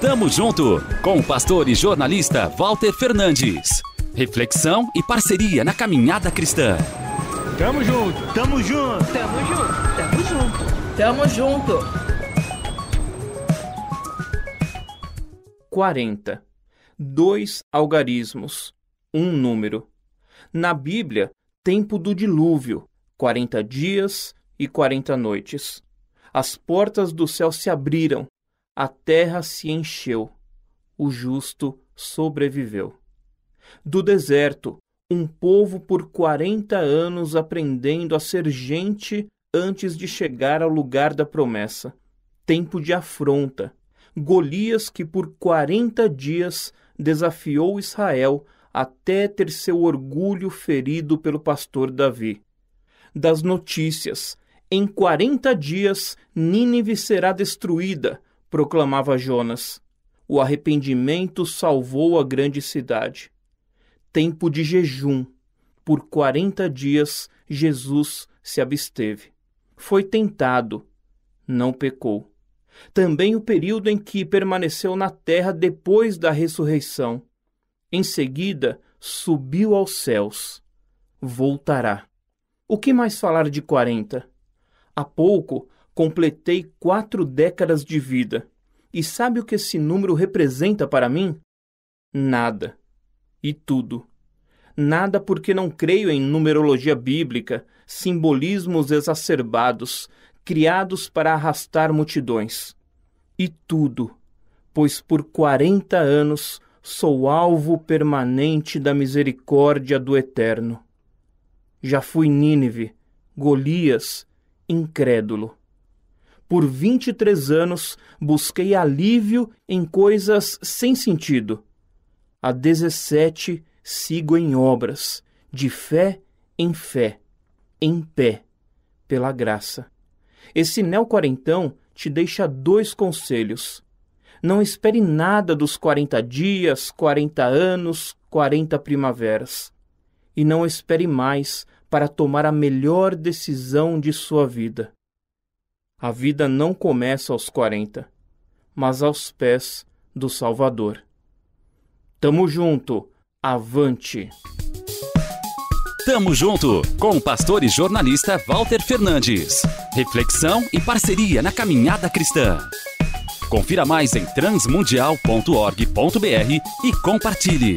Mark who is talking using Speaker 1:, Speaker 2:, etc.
Speaker 1: Tamo junto com o pastor e jornalista Walter Fernandes. Reflexão e parceria na caminhada cristã.
Speaker 2: Tamo junto, tamo junto,
Speaker 3: tamo junto, tamo junto, tamo junto.
Speaker 4: 40. Dois algarismos, um número. Na Bíblia, tempo do dilúvio, 40 dias e 40 noites. As portas do céu se abriram, a terra se encheu, o justo sobreviveu. Do deserto, um povo por quarenta anos aprendendo a ser gente antes de chegar ao lugar da promessa. Tempo de afronta. Golias que por quarenta dias desafiou Israel até ter seu orgulho ferido pelo pastor Davi. Das notícias. Em quarenta dias Nínive será destruída, proclamava Jonas. O arrependimento salvou a grande cidade. Tempo de jejum. Por quarenta dias Jesus se absteve. Foi tentado, não pecou. Também o período em que permaneceu na terra depois da ressurreição. Em seguida, subiu aos céus. Voltará. O que mais falar de quarenta? Há pouco completei quatro décadas de vida. E sabe o que esse número representa para mim? Nada. E tudo. Nada porque não creio em numerologia bíblica, simbolismos exacerbados, criados para arrastar multidões. E tudo, pois por quarenta anos sou alvo permanente da misericórdia do Eterno. Já fui Nínive, Golias, incrédulo por 23 anos, busquei alívio em coisas sem sentido. Há 17, sigo em obras, de fé em fé, em pé, pela graça. Esse neo-quarentão te deixa dois conselhos. Não espere nada dos 40 dias, 40 anos, 40 primaveras. E não espere mais para tomar a melhor decisão de sua vida. A vida não começa aos 40, mas aos pés do Salvador. Tamo junto, avante!
Speaker 1: Tamo junto com o pastor e jornalista Walter Fernandes. Reflexão e parceria na caminhada cristã. Confira mais em transmundial.org.br e compartilhe.